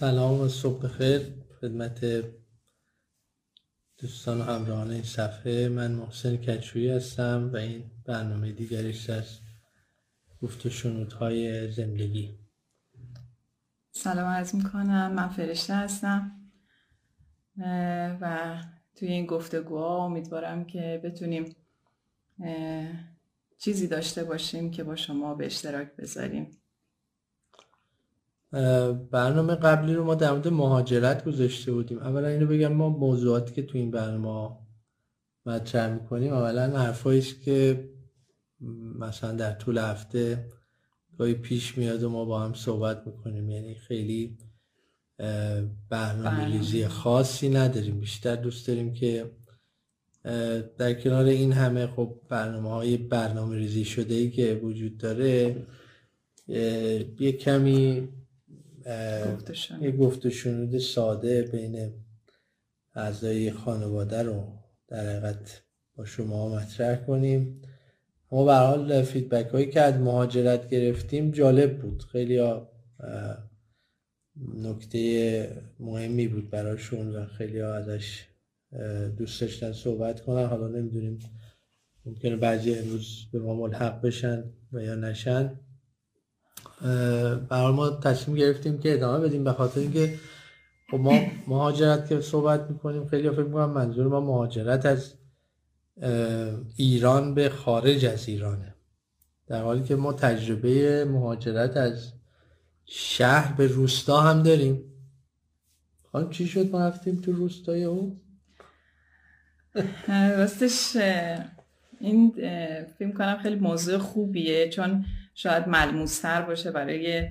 سلام و صبح خیر خدمت دوستان و همراهان این صفحه. من محسن کچویی هستم و این برنامه دیگریش از گفت و شنودهای زندگی. سلام عرض می‌کنم. من فرشته هستم و توی این گفتگوها امیدوارم که بتونیم چیزی داشته باشیم که با شما به اشتراک بذاریم. برنامه قبلی رو ما در مورد مهاجرت گذاشته بودیم. اولا اینو بگم ما موضوعاتی که تو این برنامه مطرح می‌کنیم اولا حرفایی که مثلا در طول هفته گاهی پیش میاد و ما با هم صحبت می‌کنیم. یعنی خیلی برنامه. ریزی خاصی نداریم. بیشتر دوست داریم که در کنار این همه خب برنامه های برنامه ریزی شده ای که وجود داره یه کمی یه گفت شنود ساده بین اعضای خانواده رو در حقیقت با شما مطرح کنیم. ما به حال فیدبک هایی که از مهاجرت گرفتیم جالب بود. خیلی نکته مهمی بود براشون و خیلی ازش دوست داشتن صحبت کنن. حالا نمی‌دونیم ممکنه بعضی امروز به ما ملحق بشن و یا نشن. برای ما تصمیم گرفتیم که ادامه بدیم به خاطر اینکه خب ما مهاجرت که صحبت می‌کنیم خیلی فکر می‌کنم منظور ما مهاجرت از ایران به خارج از ایرانه در حالی که ما تجربه مهاجرت از شهر به روستا هم داریم خانم چی شد ما رفتیم تو روستای او؟ راستش این فیلم کنم خیلی موضوع خوبیه چون شاید ملموستر باشه برای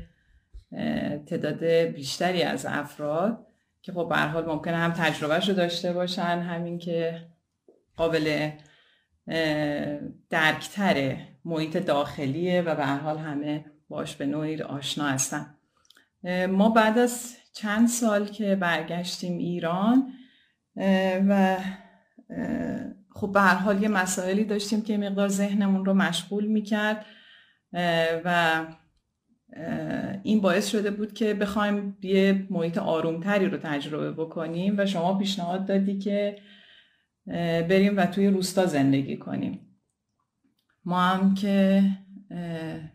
تعداد بیشتری از افراد که خب به حال ممکنه هم تجربهش رو داشته باشن همین که قابل درکتره محیط داخلیه و به حال همه باش به نوعی آشنا هستن. ما بعد از چند سال که برگشتیم ایران و خب به هر حال یه مسائلی داشتیم که مقدار ذهنمون رو مشغول می‌کرد. و این باعث شده بود که بخوایم یه محیط آرومتری رو تجربه بکنیم و شما پیشنهاد دادی که بریم و توی روستا زندگی کنیم. ما هم که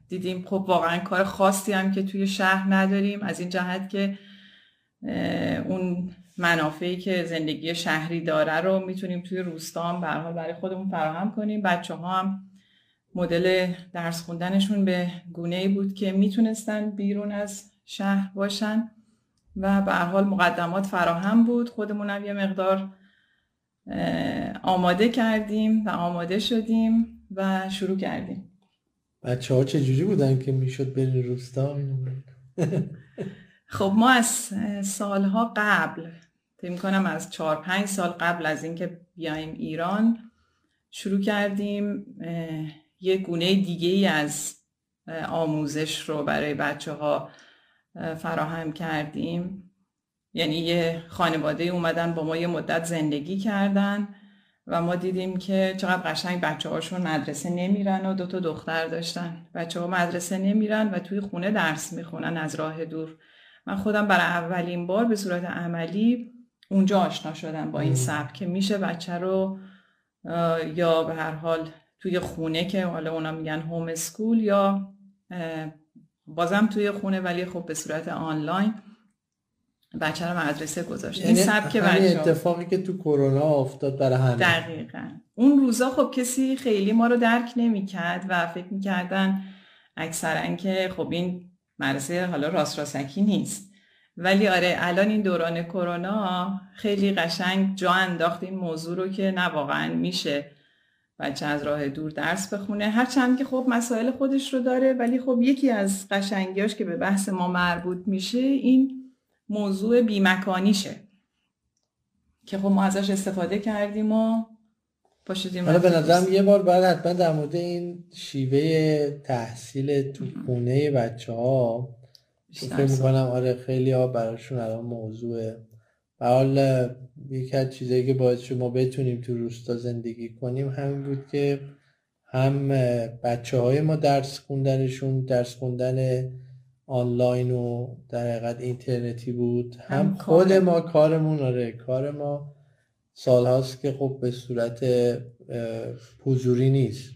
دیدیم خب واقعا کار خاصی هم که توی شهر نداریم. از این جهت که اون منافعی که زندگی شهری داره رو می‌تونیم توی روستا هم برای خودمون فراهم کنیم. بچه ها هم مدل درس خوندنشون به گونه ای بود که می‌تونستن بیرون از شهر باشن و به حال مقدمات فراهم بود. خودمون هم یه مقدار آماده کردیم و آماده شدیم و شروع کردیم. بچه ها چجوری بودن که می‌شد برین روستا؟ خب ما از سالها قبل فکر کنم از چهار پنج سال قبل از اینکه بیایم ایران شروع کردیم یه گونه دیگه ای از آموزش رو برای بچه ها فراهم کردیم. یعنی یه خانواده اومدن با ما یه مدت زندگی کردن و ما دیدیم که چقدر قشنگ بچه هاشون مدرسه نمیرن و دو تا دختر داشتن. بچه ها مدرسه نمیرن و توی خونه درس می‌خونن از راه دور. من خودم برای اولین بار به صورت عملی اونجا آشنا شدم با این سبک. که میشه بچه رو یا به هر حال توی خونه که حالا اونا میگن هوم اسکول یا بازم توی خونه ولی خب به صورت آنلاین بچه رو مدرسه گذاشت یعنی این سبک بچه اتفاقی که تو کرونا افتاد برای همه. دقیقا. اون روزا خب کسی خیلی ما رو درک نمی‌کرد و فکر می‌کردن اکثرا که خب این مدرسه حالا راست راستکی نیست. ولی آره الان این دوران کرونا خیلی قشنگ جا انداخت این موضوع رو که نه واقعا میشه بچه از راه دور درس بخونه. هرچند که خب مسائل خودش رو داره ولی خب یکی از قشنگیاش که به بحث ما مربوط میشه این موضوع بیمکانیشه که خب ما ازش استفاده کردیم و پاشدیم حالا به نظرم یه بار بعد حتما در مورد این شیوه تحصیل تو خونه بچه ها فکر می‌کنم آره خیلی ها براشون الان موضوع حال یکی از چیزایی که باعث شما بتونیم تو روستا زندگی کنیم همین بود که هم بچه های ما درس خوندنشون درس خوندن آنلاین و در حقیقت اینترنتی بود. هم خود ما کارمون آره کار ما سالهاست که خب به صورت حضوری نیست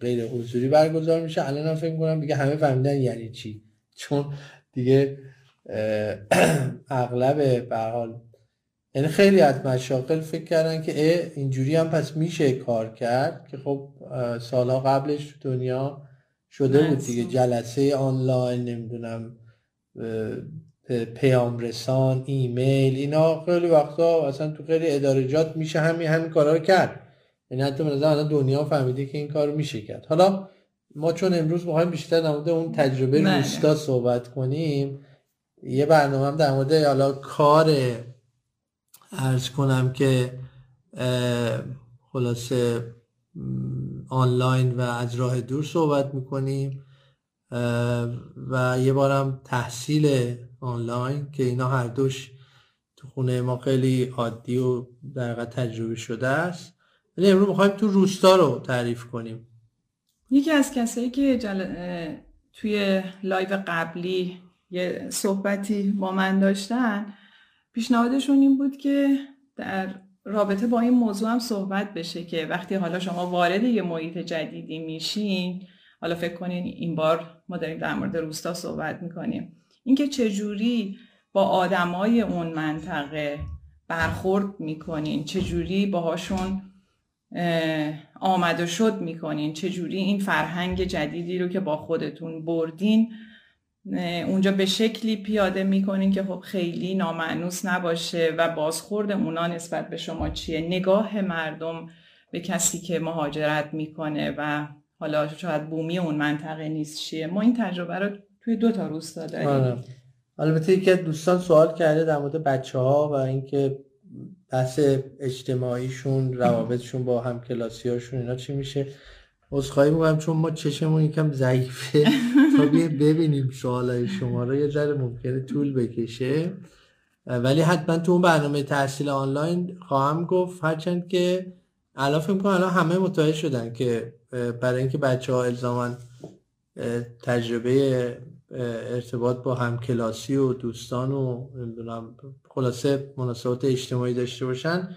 غیر حضوری برگزار میشه. الان هم فکر کنم دیگه همه فهمیدن یعنی چی. چون دیگه اغلب به حال یعنی خیلی از مشاقل فکر کردن که اینجوری هم پس میشه کار کرد که خب سالها قبلش تو دنیا شده بود دیگه. جلسه آنلاین نمی‌دونم پیام رسان ایمیل اینا خیلی وقتا اصلا تو خیلی ادارجات میشه همین همین کارا رو کرد. یعنی حتی نظر دنیا فهمیده که این کار میشه کرد. حالا ما چون امروز می‌خوایم بیشتر در مورد اون تجربه بله. روستا صحبت کنیم یه برنامه هم در مورد حالا کار ارز کنم که خلاصه آنلاین و از راه دور صحبت می‌کنیم. و یه بارم تحصیل آنلاین که اینا هر دوش تو خونه ما خیلی عادی و در تجربه شده است. ولی امروز می‌خوایم تو روستا رو تعریف کنیم. یکی از کسایی که جل... توی live قبلی یه صحبتی با من داشتن پیشنهادشون این بود که در رابطه با این موضوع هم صحبت بشه که وقتی حالا شما وارد یه محیط جدیدی میشین حالا فکر کنین این بار ما داریم در مورد روستا صحبت می‌کنیم. اینکه چجوری با آدمای اون منطقه برخورد می‌کنین چجوری باهاشون آمد و شد می‌کنین چجوری این فرهنگ جدیدی رو که با خودتون بردین اونجا به شکلی پیاده می‌کنین که خب خیلی نامعنوس نباشه و بازخورد اونا نسبت به شما چیه؟ نگاه مردم به کسی که مهاجرت می‌کنه و حالا شاید بومی اون منطقه نیست چیه؟ ما این تجربه رو توی دو تا روستا داریم. آره. البته یکی دوستان سوال کرده در مورد بچه ها و اینکه بحث اجتماعیشون روابطشون با همکلاسی هاشون اینا چی میشه؟ عذرخواهی می‌کنم چون ما چشمون یکم ضعیفه. تا ببینیم سوالای شما رو. یه ذره ممکنه طول بکشه. ولی حتما تو اون برنامه تحصیل آنلاین خواهم گفت. هرچند که الان فکر کنم الان همه متوجه شدن که برای اینکه بچه ها الزامن تجربه ارتباط با همکلاسی و دوستان و نمی‌دونم خلاصه مناسبات اجتماعی داشته باشن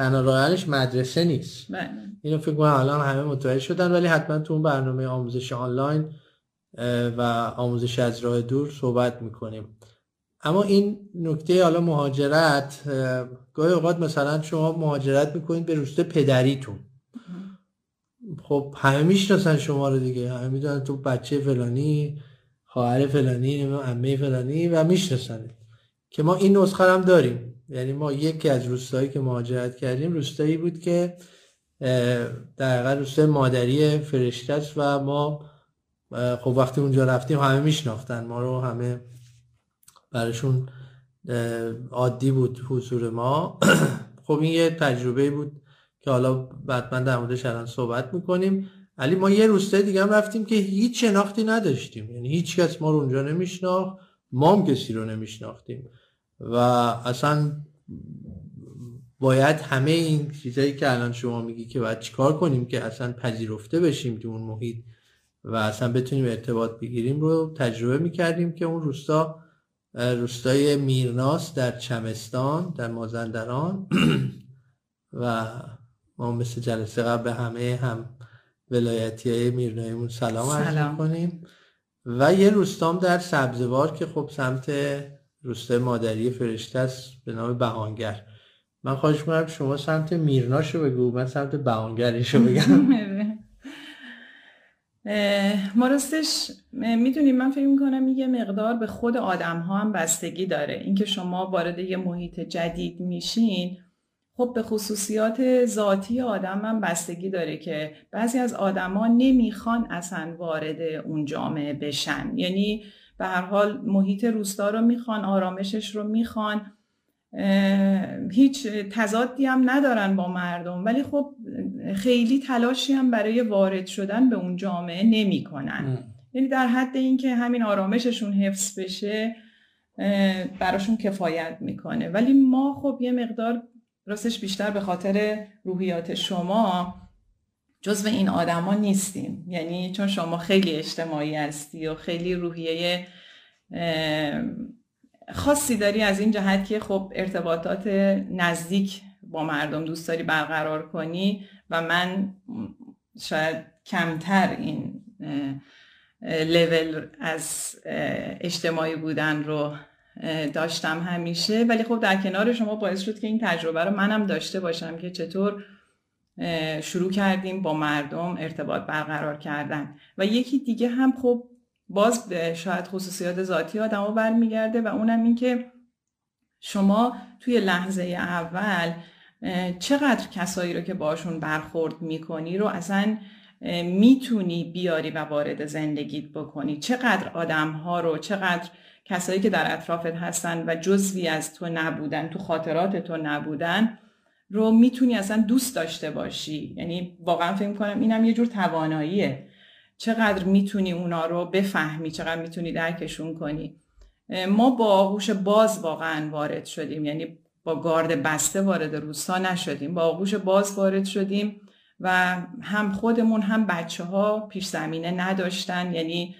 تنها راه مدرسه نیست. بله. اینو فکر کنم الان همه متوجه شدن ولی حتما تو اون برنامه آموزش آنلاین و آموزش از راه دور صحبت می‌کنیم. اما این نکته حالا مهاجرت گاهی اوقات مثلا شما مهاجرت می‌کنید به روسته پدریتون. خب همه می‌شناسن شما رو دیگه. همه می‌دونن تو بچه فلانی خواهر فلانی عمه فلانی و می‌شناسن که ما این نسخه هم داریم. یعنی ما یکی از روستایی که مهاجرت کردیم روستایی بود که در حقیقت روستای مادری فرشته است و ما خب وقتی اونجا رفتیم همه میشناختن. ما رو همه براشون عادی بود حضور ما. خب این یه تجربه بود که حالا بعد در موردش الان صحبت می‌کنیم. ولی ما یه روستای دیگه هم رفتیم که هیچ شناختی نداشتیم. یعنی هیچ کس ما رو اونجا نمیشناخت. ما هم کسی رو نمیشناختیم. و اصلا باید همه این چیزایی که الان شما میگی که باید چیکار کنیم که اصلا پذیرفته بشیم تو اون محیط و اصلا بتونیم ارتباط بگیریم رو تجربه می‌کردیم که اون روستا روستای میرناس در چمستان در مازندران و ما مثل جلسه قبل همه هم ولایتی های میرنایمون سلام عرض کنیم و یه روستام در سبزوار که خب سمت روستای مادری فرشته است به نام بهانگر. من خواهش می‌کنم شما سمت میرناشو بگو من سمت بهانگریشو بگم. ما راستش می‌دونیم من فکر می‌کنم یه مقدار به خود آدم ها هم بستگی داره. اینکه شما وارد یه محیط جدید میشین خب به خصوصیات ذاتی آدم هم بستگی داره که بعضی از آدما نمی‌خوان اصلا وارد اون جامعه بشن. یعنی به هر حال محیط روستا رو می‌خوان آرامشش رو می‌خوان. هیچ تضادی هم ندارن با مردم. ولی خب خیلی تلاشی هم برای وارد شدن به اون جامعه نمی‌کنن. یعنی در حد اینکه همین آرامششون حفظ بشه براشون کفایت می‌کنه. ولی ما خب یه مقدار راستش بیشتر به خاطر روحیات شما جزو این آدما نیستیم. یعنی چون شما خیلی اجتماعی هستی و خیلی روحیه خاصی داری از این جهت که خب ارتباطات نزدیک با مردم دوست داری برقرار کنی و من شاید کمتر این لول از اجتماعی بودن رو داشتم همیشه. ولی خب در کنار شما باعث شد که این تجربه رو منم داشته باشم که چطور شروع کردیم با مردم ارتباط برقرار کردن. و یکی دیگه هم خب باز به شاید خصوصیات ذاتی آدم رو برمیگرده و اونم این که شما توی لحظه اول چقدر کسایی رو که باشون برخورد می‌کنی رو اصلا می‌تونی بیاری و وارد زندگیت بکنی؟ چقدر آدم ها رو چقدر کسایی که در اطرافت هستن و جزوی از تو نبودن تو خاطرات تو نبودن رو می‌تونی اصلا دوست داشته باشی. یعنی واقعا فکر کنم اینم یه جور تواناییه. چقدر می‌تونی اونا رو بفهمی چقدر می‌تونی درکشون کنی. ما با آغوش باز واقعا وارد شدیم. یعنی با گارد بسته وارد روستا نشدیم. با آغوش باز وارد شدیم و هم خودمون هم بچه ها پیش زمینه نداشتن. یعنی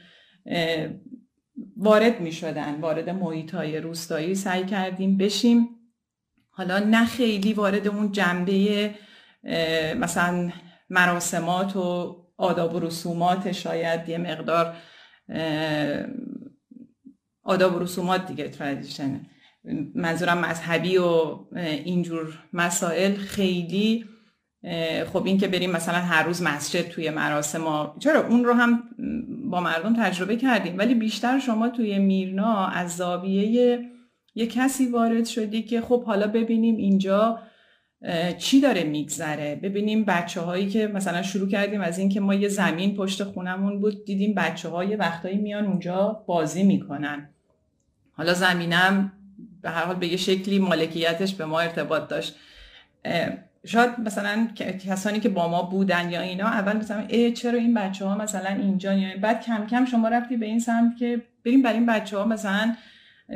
وارد می شدن وارد محیط های روستایی سعی کردیم بشیم. حالا نه خیلی وارد اون جنبه مثلا مراسمات و آداب و رسومات شاید یه مقدار آداب و رسومات دیگه تردیشنه منظورم مذهبی و اینجور مسائل خیلی خب این که بریم مثلا هر روز مسجد توی مراسم ما. چرا؟ اون رو هم با مردم تجربه کردیم. ولی بیشتر شما توی میرنا از زاویه یه کسی وارد شدی که خب حالا ببینیم اینجا چی داره میگذره؟ ببینیم بچه هایی که مثلا شروع کردیم از اینکه ما یه زمین پشت خونمون بود دیدیم بچه های وقتایی میان اونجا بازی می‌کنن. حالا زمینم به هر حال به یه شکلی مالکیتش به ما ارتباط داشت. شاید مثلا کسانی که با ما بودن یا اینا اول مثلا ای چرا این بچه ها مثلا اینجا یا بعد کم کم شما رفتی به این سمت که بریم برای این بچه ها مثلا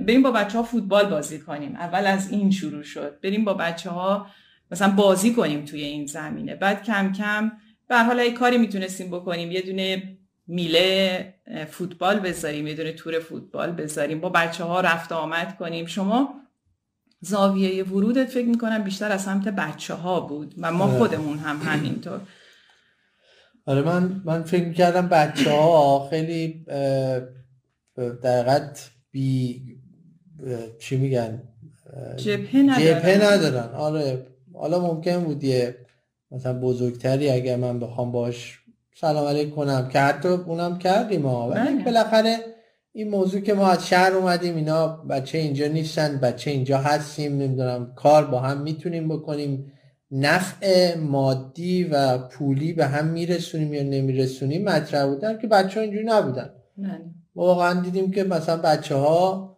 بریم با بچه ها فوتبال بازی کنیم. اول از این شروع شد. بریم با بچه ها مثلا بازی کنیم توی این زمینه. بعد کم کم به حال کاری می‌تونستیم بکنیم. یه دونه میله فوتبال بذاریم. یه دونه تور فوتبال بذاریم. با بچه ها رفت آمد کنیم. شما زاویه ورودت فکر می‌کنم بیشتر از سمت بچه ها بود و ما آره. خودمون هم همینطور. آره من من فکر می‌کردم بچه ها خیلی دقیقت بی چی میگن؟ جبهه ندارن. ندارن. آره. حالا ممکن بود یه مثلا بزرگتری اگر من بخوام باش سلام علیک کنم. که حتی اونم کردیم ها. ولی بله. بالاخره این موضوع که ما از شهر اومدیم اینا بچه اینجا نیستن بچه اینجا هستیم نمی‌دونم کار با هم می‌تونیم بکنیم. نفع مادی و پولی به هم میرسونیم یا نمیرسونیم مطرح بودن که بچه ها اینجوری نبودن. بله. واقعا دیدیم که مثلا بچه ها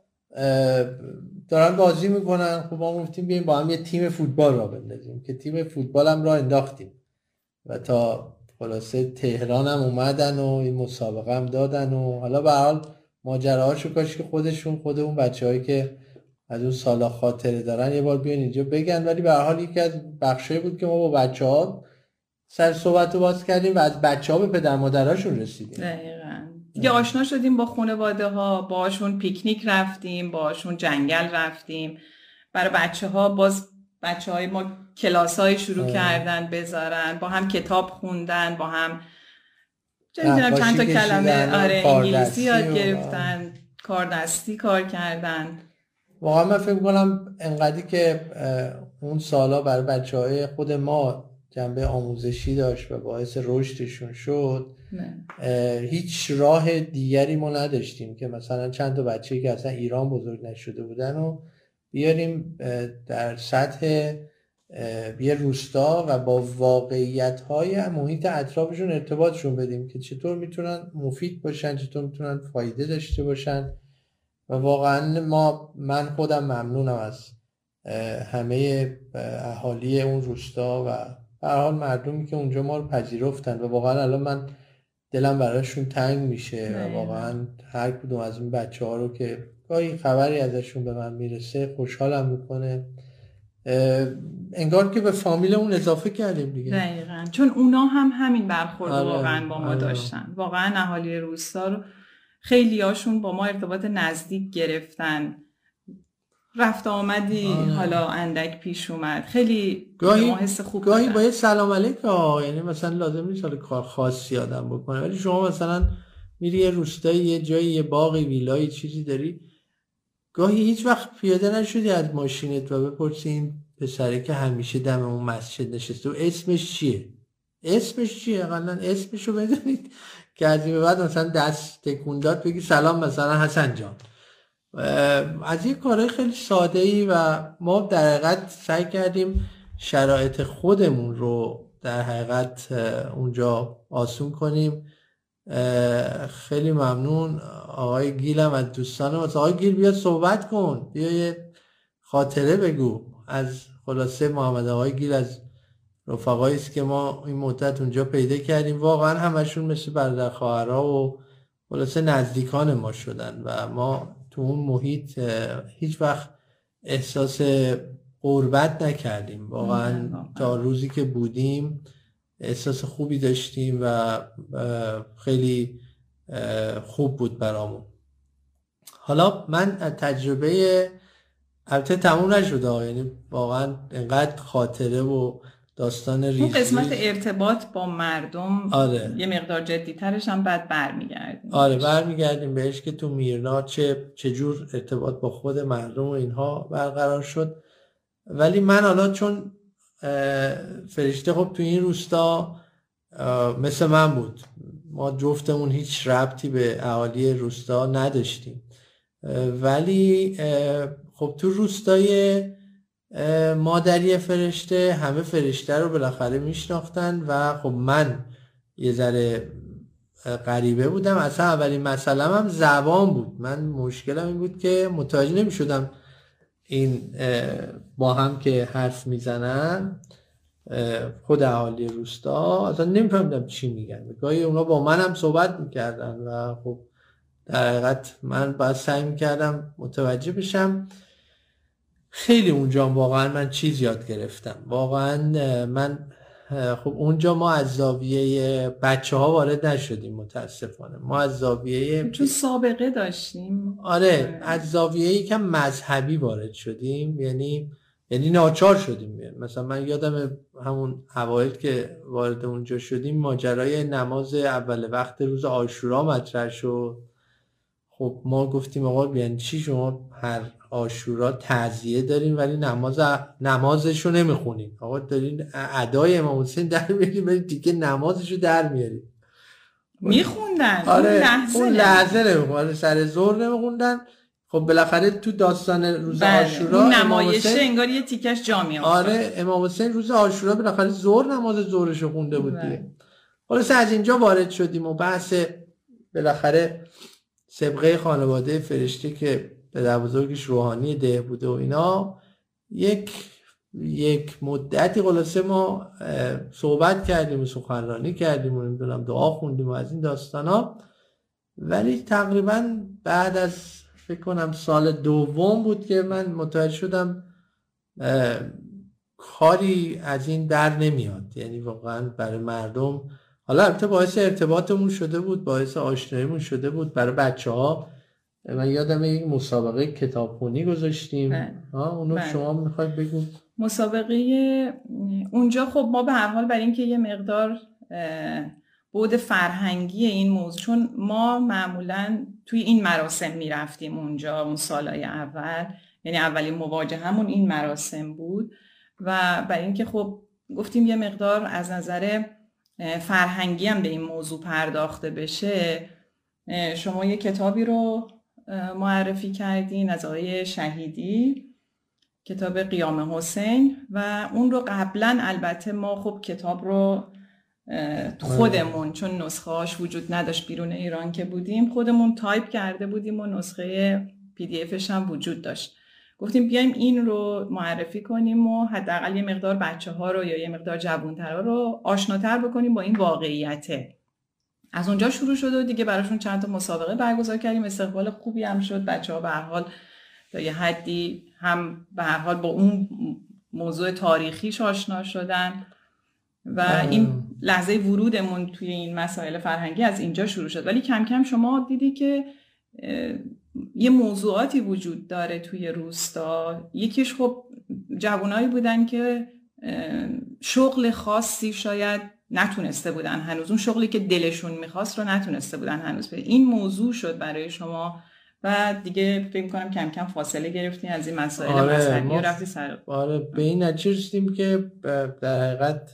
دارن بازی می‌کنن. خب ما گفتیم بیایم با هم یه تیم فوتبال را بندازیم که تیم فوتبال هم را انداختیم. و تا خلاصه تهران هم اومدن و این مسابقه هم دادن و حالا به حال ماجراهاشو کاش که خودشون خود اون بچههایی که از اون سالا خاطره دارن یه بار بیان اینجا بگن. ولی به حال یکی از بخشایی بود که ما با بچه ها سر صحبت رو باز کردیم و از بچه ها به پدر مادراشون رسیدیم. دقیقا. دیگه آشنا شدیم با خانواده ها باشون پیکنیک رفتیم باشون جنگل رفتیم. برای بچه ها باز بچه های ما کلاس های شروع کردن بذارن با هم کتاب خوندن با هم چند تا کلمه آره انگلیسی یاد گرفتن کار دستی کار کردن. واقعا من فکر کنم انقدری که اون سالا برای بچه های خود ما جنبه آموزشی داشت و باعث رشدشون شد. هیچ راه دیگری ما نداشتیم که مثلا چند تا بچه که اصلا ایران بزرگ نشده بودن و بیاریم در سطح یه روستا و با واقعیت های محیط اطرافشون ارتباطشون بدیم که چطور می‌تونن مفید باشن چطور می‌تونن فایده داشته باشن. و واقعا ما من خودم ممنونم از همه اهالی اون روستا و به حال مردمی که اونجا ما رو پذیرفتن و واقعا الان من دلم براشون تنگ میشه و واقعا هر کدوم از این بچه ها رو که گاهی خبری ازشون به من می‌رسه خوشحالم می‌کنه. انگار که به فامیل اون اضافه کردیم دیگه. دقیقا. چون اونا هم همین برخورد آره، واقعا با ما آره. داشتن. واقعا اهالی روستا رو خیلی هاشون با ما ارتباط نزدیک گرفتن. رفت آمدی. آره. حالا اندک پیش اومد. خیلی گاهی- حس خوب گاهی. باید سلام علیک ها یعنی مثلا لازم نیست حالا کار خاصی آدم بکنه. ولی شما مثلا میری یه روستایی یه جایی یه باقی ویلایی چیزی داری. گاهی هیچ وقت پیاده نشدی از ماشینت و بپرسی این پسره که همیشه دم اون مسجد نشسته. و اسمش چیه؟ اسمش چیه؟ اقلا اسمشو بدونید که از این بعد مثلا دست تکون داد بگی سلام مثلا حسن جان. از یه کارهای خیلی ساده ای و ما در حقیقت سعی کردیم شرایط خودمون رو در حقیقت اونجا آسون کنیم. خیلی ممنون. آقای گیلم از دوستان ما. آقای گیل بیا صحبت کن. بیا یه خاطره بگو. از خلاصه محمد آقای گیل از رفقایی است که ما این مدت اونجا پیدا کردیم. واقعا همشون مثل برادر خواهرها و خلاصه نزدیکان ما شدن و ما تو اون محیط هیچ وقت احساس قربت نکردیم واقعا. تا روزی که بودیم احساس خوبی داشتیم و خیلی خوب بود برامون حالا من تجربه البته تموم نشده. یعنی واقعا انقدر خاطره و داستان ریز اون قسمت ارتباط با مردم آره. یه مقدار جدیترش هم بعد برمیگردیم. آره برمیگردیم بهش که تو میرنا چه چجور ارتباط با خود مردم و اینها برقرار شد. ولی من حالا چون فرشته خب تو این روستا مثل من بود. ما جفتمون هیچ ربطی به اهالی روستا نداشتیم. ولی خب تو روستای مادری فرشته همه فرشته رو بالاخره میشناختن و خب من یه ذره غریبه بودم. اصلا اولین مسئله هم زبان بود. من مشکلم این بود که متوجه نمی شدم این با هم که حرف می‌زنن خود اهالی روستا اصلا نمیفهمیدم چی میگن. گاهی اونا با من هم صحبت می‌کردن و خب در حقیقت من باید سعی می‌کردم متوجه بشم. خیلی اونجا واقعا من چیز یاد گرفتم. واقعا من خب اونجا ما از زاویه بچه ها وارد نشدیم متاسفانه. ما از زاویه چون سابقه داشتیم. آره از زاویه یکم مذهبی وارد شدیم. یعنی یعنی ناچار شدیم. مثلا من یادم همون اوایل که وارد اونجا شدیم ماجرای نماز اول وقت روز آشورا مطرح شد. خب ما گفتیم آقا یعنی چی شما هر آشورا تعزیه دارین ولی نماز نمازشو نمی‌خونین. آقا دارین ادای امام حسین در میارین ولی دیگه نمازشو در میارین. میخوندن آره اون لحظه اون. لحظه نمیخوندن سر زور نمیخوندن. خب بالاخره تو داستان روز بله، آشورا نمایشه حسین انگار یه تیکش جا میافتاد. آره امام حسین روز آشورا بالاخره زور نماز زورش رو خونده بود بله. دیگه خلاصه از اینجا وارد شدیم و بحث بالاخره سبقه خانواده فرشته که پدر بزرگش روحانی ده بوده و اینا یک یک مدتی خلاصه ما صحبت کردیم و سخنرانی کردیم و نمی‌دونم دعا خوندیم و از این داستان ها ولی تقریبا بعد از فکر کنم سال دوم بود که من متوجه شدم کاری از این در نمیاد. یعنی واقعا برای مردم حالا البته باعث ارتباطمون شده بود باعث آشناییمون شده بود برای بچه ها من یادم یک مسابقه کتابخونی گذاشتیم بله. ها اونو بله. شما می‌خواید بگو مسابقه اونجا خب ما به هر حال برای اینکه یه مقدار بود فرهنگی این موضوع چون ما معمولا توی این مراسم می‌رفتیم اونجا اون سالهای اول یعنی اولین مواجه همون این مراسم بود و برای اینکه خب گفتیم یه مقدار از نظر فرهنگی هم به این موضوع پرداخته بشه شما یه کتابی رو معرفی کردین از آقای شهیدی کتاب قیام حسین و اون رو قبلا البته ما خب کتاب رو خودمون چون نسخه هاش وجود نداشت بیرون ایران که بودیم خودمون تایپ کرده بودیم و نسخه پی دی افش هم وجود داشت. گفتیم بیایم این رو معرفی کنیم و حداقل یه مقدار بچه ها رو یا یه مقدار جوانتر رو آشناتر بکنیم با این واقعیته. از اونجا شروع شده و دیگه براشون چند تا مسابقه برگزار کردیم. استقبال خوبی هم شد. بچه ها به هر حال تا یه حدی هم به هر حال با اون موضوع تاریخیش آشنا شدن و این لحظه ورودمون توی این مسائل فرهنگی از اینجا شروع شد. ولی کم کم شما دیدی که یه موضوعاتی وجود داره توی روستا. یکیش خب جوانایی بودن که شغل خاصی شاید نتونسته بودن هنوز. اون شغلی که دلشون می‌خواست رو نتونسته بودن هنوز این موضوع شد برای شما و دیگه فکر کنم کم کم فاصله گرفتین از این مسائل آره مذهبی و رفتی سر آره به این نتیجه که در حقیقت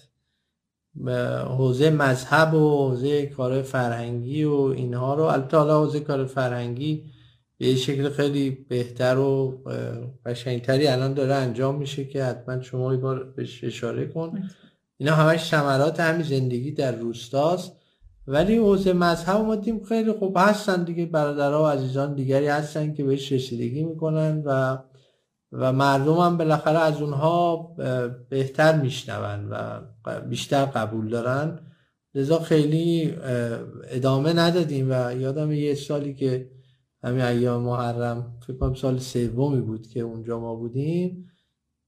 حوزه مذهب و حوزه کار فرهنگی و اینها رو البته حالا حوزه کار فرهنگی به شکل خیلی بهتر و قشنگتری الان داره انجام میشه که حتما شما یه بار بهش اشاره کن. اینا همش ثمرات همین زندگی در روستاست. ولی حوزه مذهب ما دیم خیلی خوب هستن دیگه. برادرها و عزیزان دیگری هستن که بهش رسیدگی می‌کنن و و مردم هم بالاخره از اونها بهتر میشنون و بیشتر قبول دارن. لذا خیلی ادامه ندادیم و یادم یه سالی که همین ایام محرم فکر کنم سال سومی بود که اونجا ما بودیم.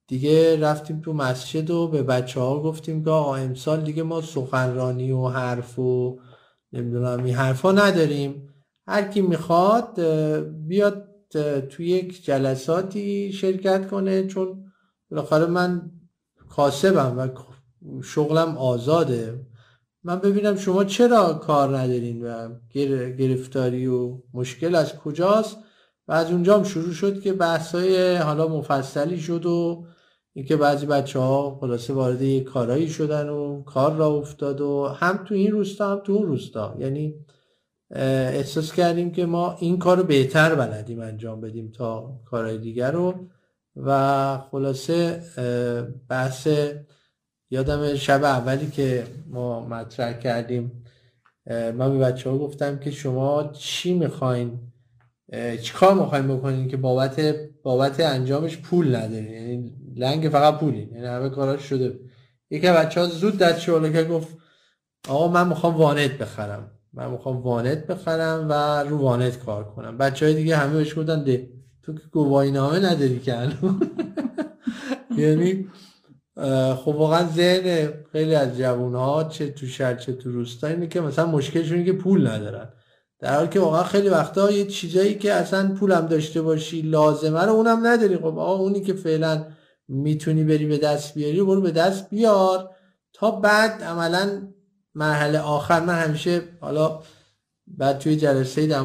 دیگه رفتیم تو مسجد و به بچه ها گفتیم که آقا امسال دیگه ما سخنرانی و حرف و نمی‌دونم این حرفا نداریم. هر کی می‌خواد بیاد توی یک جلساتی شرکت کنه. چون بالاخره من کاسبم و شغلم آزاده. من ببینم شما چرا کار ندارین و گرفتاری و مشکل از کجاست؟ و از اونجا هم شروع شد که بحثای حالا مفصلی شد و اینکه بعضی بچه ها خلاصه وارد یک کارایی شدن و کار را افتاد و هم تو این روستا هم تو اون روستا. یعنی احساس کردیم که ما این کار رو بهتر بلدیم انجام بدیم تا کارهای دیگر رو. و خلاصه بحث یادم شب اولی که ما مطرح کردیم من به بچه ها گفتم که شما چی می‌خواین چی کار می‌خواین بکنین که بابت بابت انجامش پول ندارین؟ یعنی لنگ فقط پولین یعنی همه کاراش شده. یکی بچه ها زود دست شوالا که گفت آقا من می‌خوام وانت بخرم. من می‌خوام وانت بخرم و رو وانت کار کنم. بچه های دیگه همه بهش گفتن تو که گواهی نامه نداری که یعنی خب واقعا ذهن خیلی از جوون ها چه تو شهر چه تو روستا اینه که مثلا مشکلشون که پول ندارن. در حالی که واقعا خیلی وقتا یه چیزایی که اصلا پولم داشته باشی لازمه رو اونم نداری. خب آقا اونی که فعلا می‌تونی بری به دست بیاری برو به دست بیار. تا بعد عملا مرحله آخر من همیشه حالا بعد توی جلسه در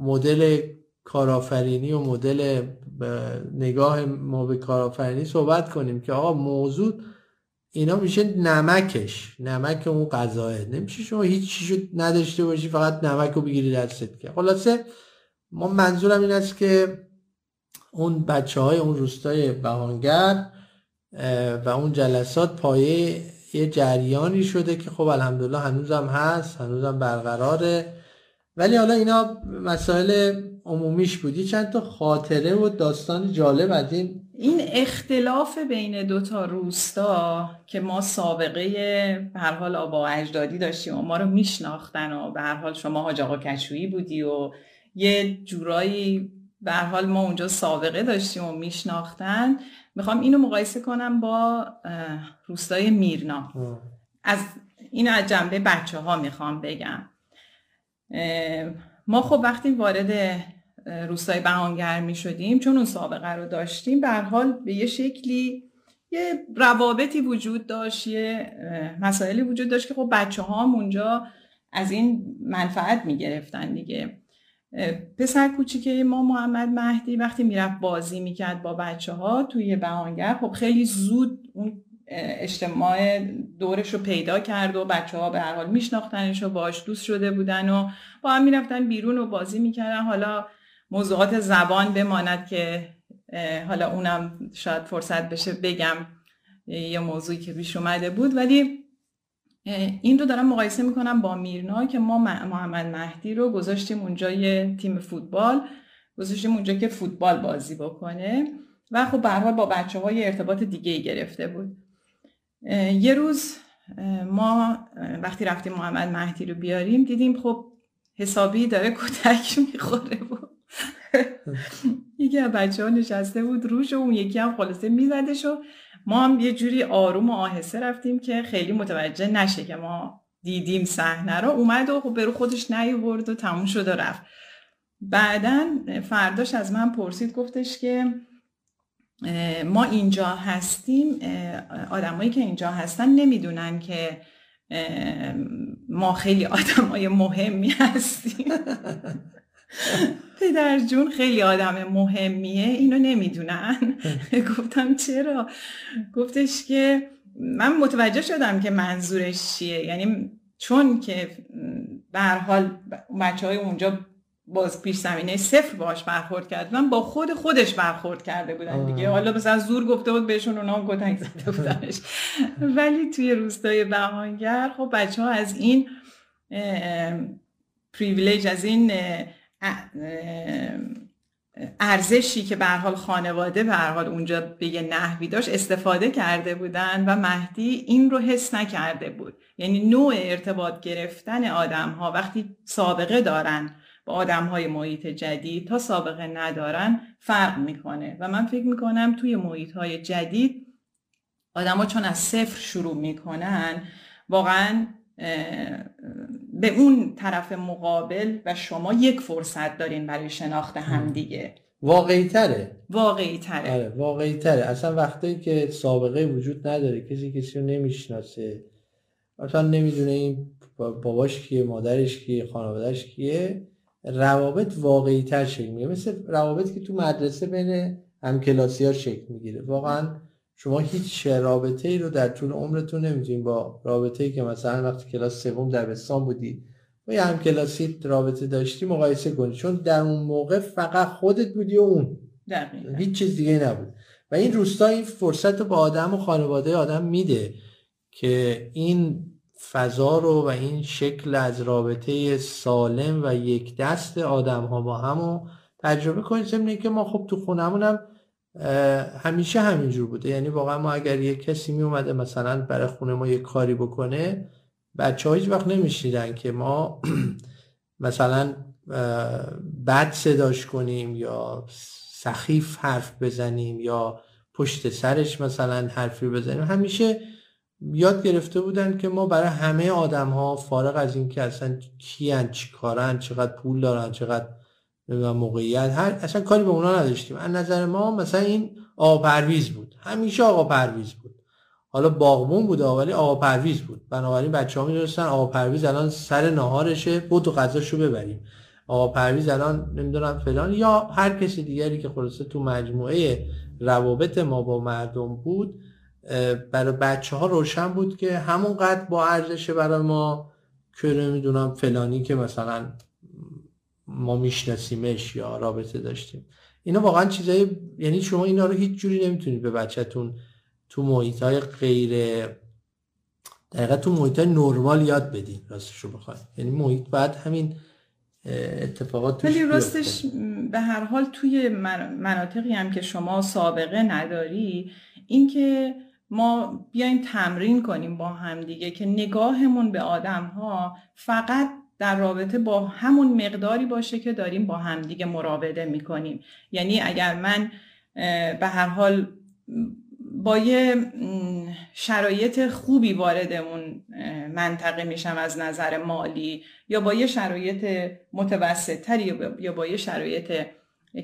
مدل کارآفرینی و مدل نگاه ما به کارآفرینی صحبت کنیم که آقا موضوع اینا میشه نمکش نمک اون غذاه نمیشه شما هیچ چیزو نداشته باشی فقط نمک رو بگیری دستت که. خلاصه ما منظورم این است که اون بچه های اون روستای بهانگر و اون جلسات پایه یه جریانی شده که خب الحمدلله هنوزم هست هنوزم برقراره. ولی حالا اینا مسائل عمومیش بودی چند تا خاطره و داستان جالب از این. این اختلاف بین دوتا روستا که ما سابقه به هر حال آبا اجدادی داشتیم و ما رو میشناختن و به هر حال شما حاج آقا کشویی بودی و یه جورایی به حال ما اونجا سابقه داشتیم و میشناختن. می‌خوام اینو مقایسه کنم با روستای میرنا. از این از جنبه بچه ها می‌خوام بگم. ما خب وقتی وارد روستای بهانگر می شدیم چون اون سابقه رو داشتیم به حال به یه شکلی یه روابطی وجود داشت یه مسائلی وجود داشت که خب بچه ها اونجا از این منفعت می گرفتن دیگه. پسر کوچیکه ما محمد مهدی وقتی می‌رفت بازی می‌کرد با بچه ها توی بهانگر خب خیلی زود اون اجتماع دورش رو پیدا کرد و بچه ها به هر حال میشناختنش و باش دوست شده بودن و با هم می‌رفتن بیرون و بازی می‌کردن. حالا موضوعات زبان بماند که حالا اونم شاید فرصت بشه بگم یه موضوعی که بیش اومده بود. ولی این رو دارم مقایسه می‌کنم با میرنا که ما محمد مهدی رو گذاشتیم اونجا یه تیم فوتبال گذاشتیم اونجا که فوتبال بازی بکنه و خب به با بچه های ارتباط دیگه ای گرفته بود. یه روز ما وقتی رفتیم محمد مهدی رو بیاریم دیدیم خب حسابی داره کتک می‌خوره بود یکی از بچه ها نشسته بود روش و اون یکی هم خلاصه میزدش و ما هم یه جوری آروم و آهسته رفتیم که خیلی متوجه نشه که ما دیدیم صحنه رو. اومد و خب برو خودش نیورد و تموم شد و رفت. بعدا فرداش از من پرسید گفتش که ما اینجا هستیم آدمایی که اینجا هستن نمی‌دونن که ما خیلی آدمای مهمی هستیم. پدر جون خیلی آدم مهمیه اینو نمی‌دونن. گفتم چرا؟ گفتش که من متوجه شدم که منظورش چیه. یعنی چون که به حال بچه های اونجا باز پیش زمینه صفر باش برخورد کرد من با خود خودش برخورد کرده بودن دیگه. حالا مثلا زور گفته بود بهشون اونا هم گتنگ زده بودنش. ولی توی روستای بهانگر خب بچه ها از این پریویلیج از این ارزشی که به حال خانواده به حال اونجا به یه نحوی داشت استفاده کرده بودن و مهدی این رو حس نکرده بود. یعنی نوع ارتباط گرفتن آدم ها وقتی سابقه دارن با آدم های محیط جدید تا سابقه ندارن فرق می‌کنه. و من فکر می‌کنم توی محیط های جدید ها چون از صفر شروع می‌کنن واقعا به اون طرف مقابل و شما یک فرصت دارین برای شناخت همدیگه واقعی تره واقعی تره آره واقعی تره اصلا وقتی که سابقه وجود نداره کسی کسی رو نمی‌شناسه. اصلا نمی‌دونه این باباش کیه مادرش کیه خانوادهش کیه. روابط واقعی تر شکل می‌گیره. مثل روابطی که تو مدرسه بین همکلاسی ها شکل می‌گیره. واقعا شما هیچ رابطه ای رو در طول عمرتون نمی‌تونید با رابطه ای که مثلا وقتی کلاس سوم دبستان بودی و یه همکلاسی رابطه داشتی مقایسه کنی. چون در اون موقع فقط خودت بودی و اون. دقیقا. هیچ چیز دیگه نبود. و این روستا این فرصت رو با آدم و خانواده آدم میده که این فضا رو و این شکل از رابطه سالم و یک دست آدم ها با هم تجربه کنید. ضمن که ما خب تو خونمون هم همیشه همینجور بوده. یعنی واقعا ما اگر یک کسی می اومده مثلا برای خونه ما یک کاری بکنه بچه هیچ وقت نمیشیدن که ما مثلا بد صداش کنیم یا سخیف حرف بزنیم یا پشت سرش مثلا حرفی بزنیم. همیشه یاد گرفته بودن که ما برای همه آدم ها فارغ از اینکه اصلا کیان چی کارن چقدر پول دارن چقدر موقعیت. هر اصلا کاری به اونا نداشتیم. از نظر ما مثلا این آقا پرویز بود. همیشه آقا پرویز بود. حالا باغبون بود ولی آقا پرویز بود. بنابراین بچه ها آقا پرویز الان سر نهارشه بود و غذاشو ببریم. آقا پرویز الان نمی‌دونم فلان. یا هر کسی دیگری که خلاصه تو مجموعه روابط ما با مردم بود برای بچه ها روشن بود که همونقدر با ارزشه برای ما که نمی‌دونم فلانی که مثلا ما میشناسیمش یا رابطه داشتیم. اینا واقعا چیزای یعنی شما اینا رو هیچ جوری نمی‌تونید به بچهتون تو محیط های غیر دقیقا تو محیط های نرمال یاد بدین راستش رو بخواید. یعنی محیط بعد همین اتفاقات ولی راستش به هر حال توی مناطقی هم که شما سابقه نداری اینکه ما بیایم تمرین کنیم با هم دیگه که نگاهمون به آدم ها فقط در رابطه با همون مقداری باشه که داریم با همدیگه مراوده می‌کنیم. یعنی اگر من به هر حال با یه شرایط خوبی وارد اون منطقه میشم از نظر مالی یا با یه شرایط متوسطتری یا با یه شرایط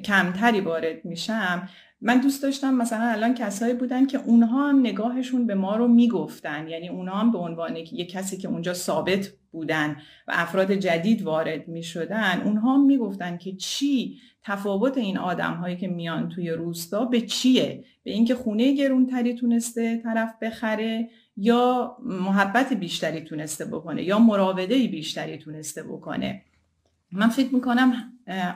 کمتری وارد میشم من دوست داشتم مثلا الان کسایی بودن که اونها هم نگاهشون به ما رو می‌گفتن. یعنی اونها هم به عنوان یه کسی که اونجا ثابت بودن و افراد جدید وارد می‌شدن اونها هم می‌گفتن که چی؟ تفاوت این آدم هایی که میان توی روستا به چیه؟ به اینکه خونه گرونتری تونسته طرف بخره یا محبت بیشتری تونسته بکنه یا مراوده بیشتری تونسته بکنه. من فکر می‌کنم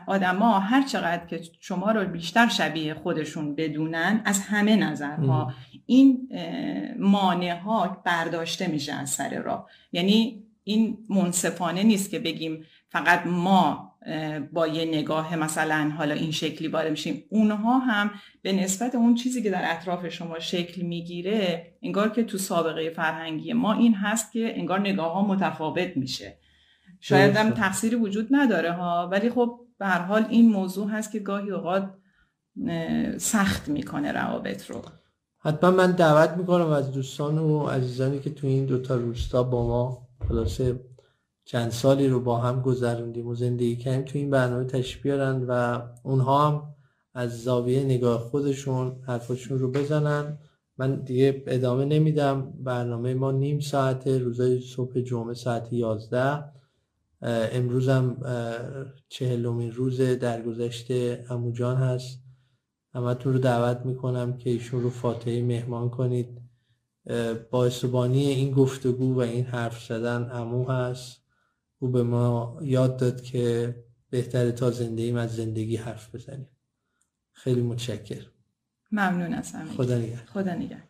آدما هر چقدر که شما رو بیشتر شبیه خودشون بدونن از همه نظرها این مانع ها برداشته میشه از سر راه. یعنی این منصفانه نیست که بگیم فقط ما با یه نگاه مثلا حالا این شکلی وارد میشیم. اونها هم به نسبت اون چیزی که در اطراف شما شکل می‌گیره انگار که تو سابقه فرهنگی ما این هست که انگار نگاه ها متفاوت میشه. شاید هم تقصیری وجود نداره ها. ولی خب به هر حال این موضوع هست که گاهی اوقات سخت می‌کنه روابط رو. حتما من دعوت می‌کنم از دوستان و عزیزانی که تو این دوتا روستا با ما خلاصه چند سالی رو با هم گذروندیم و زندگی کردیم. تو این برنامه تشریف بیارن و اونها هم از زاویه نگاه خودشون حرفشون رو بزنن. من دیگه ادامه نمیدم. برنامه ما نیم ساعته روزای صبح جمعه ساعت 11 امروز هم چهلمین روز درگذشت اموجان هست. همتون رو دعوت می‌کنم که ایشون رو فاتحه مهمان کنید. باعثبانی این گفتگو و این حرف زدن امو هست. او به ما یاد داد که بهتره تا زندگیم از زندگی حرف بزنیم. خیلی متشکر ممنون از همین خدا نگه خدا نگه